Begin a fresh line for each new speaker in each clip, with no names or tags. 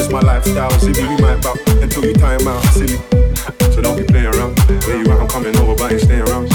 is my lifestyle. Silly, we might bout until you time out. Silly, so don't be playing around. Where you at? I'm coming over, but you stay around.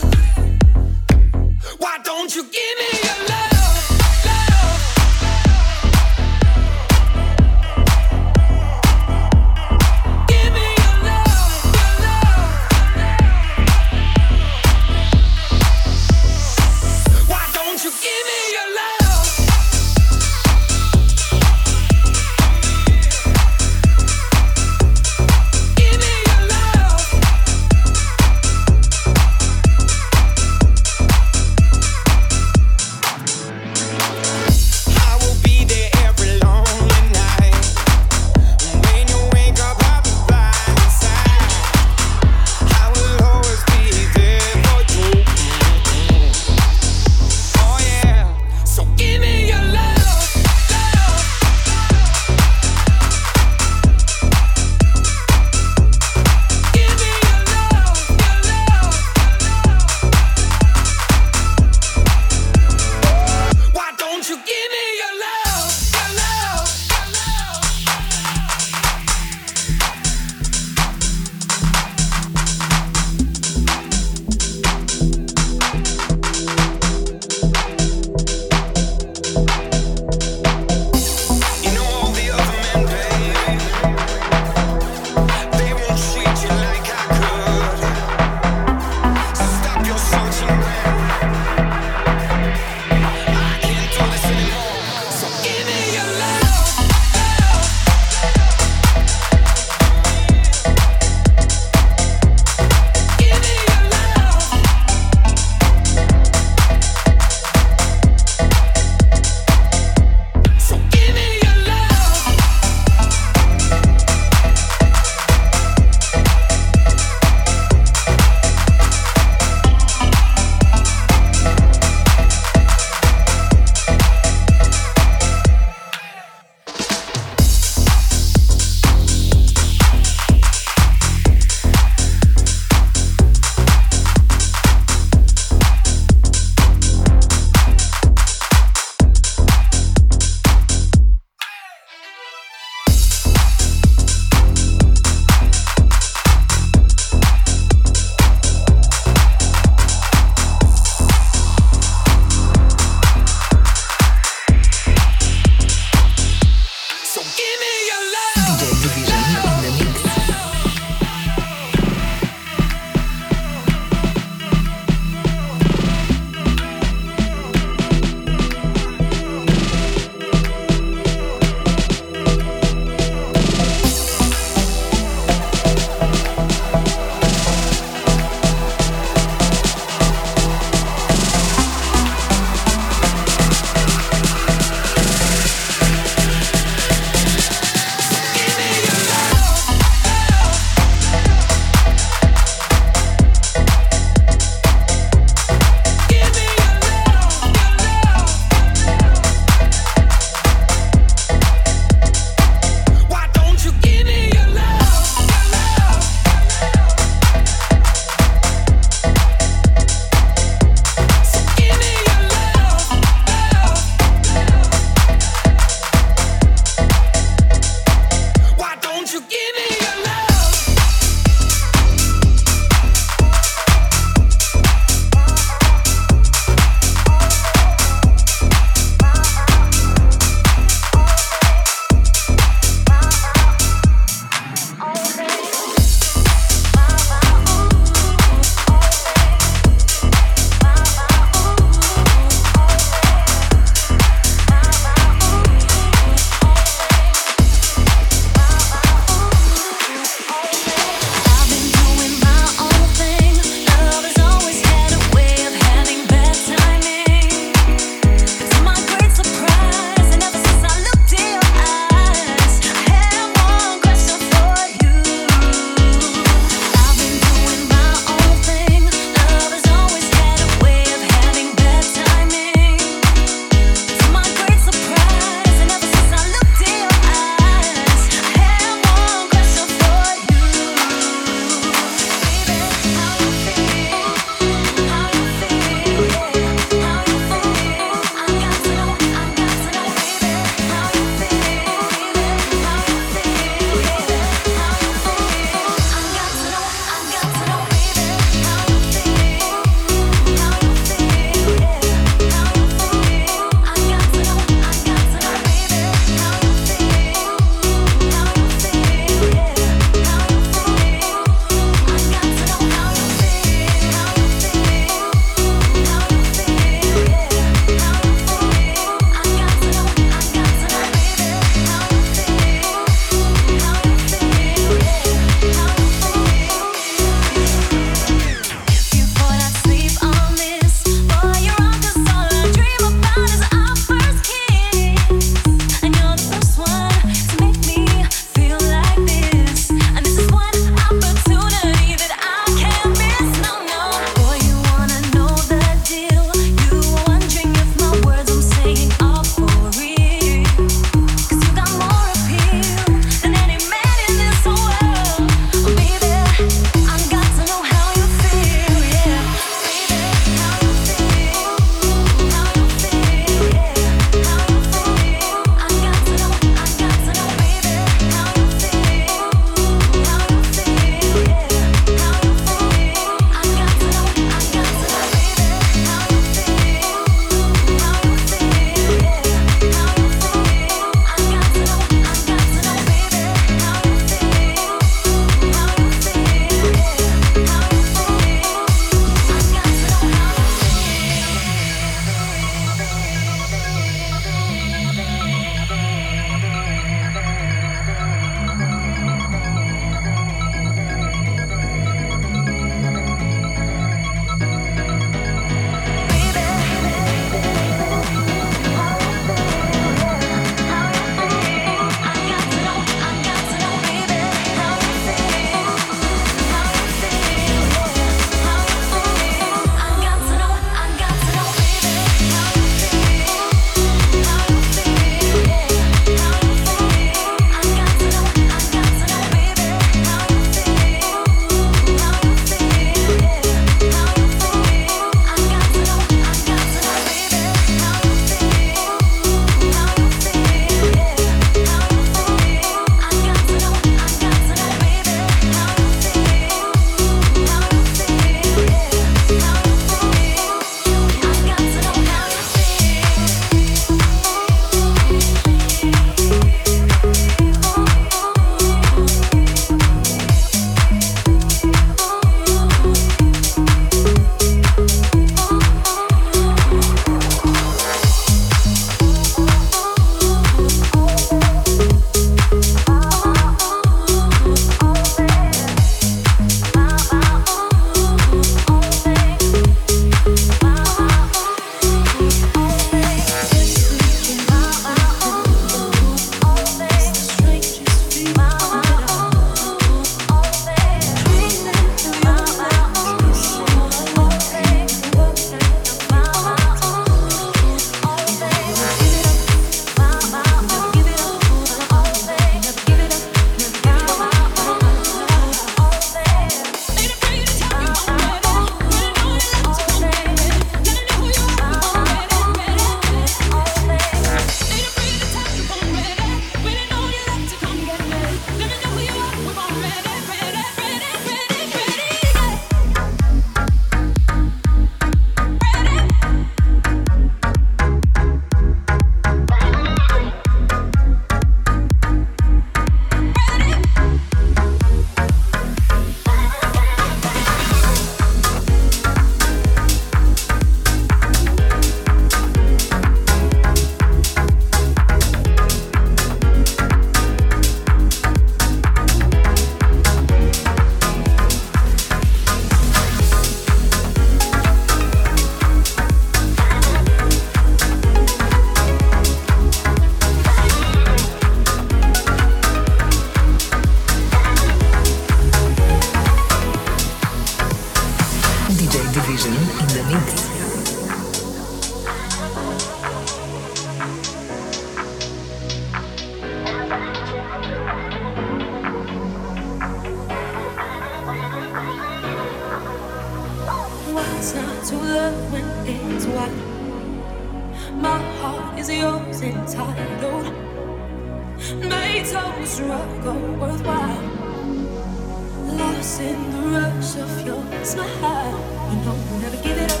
in the rush of your smile. You know, we'll never give it up.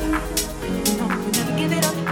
You know, we'll never give it up.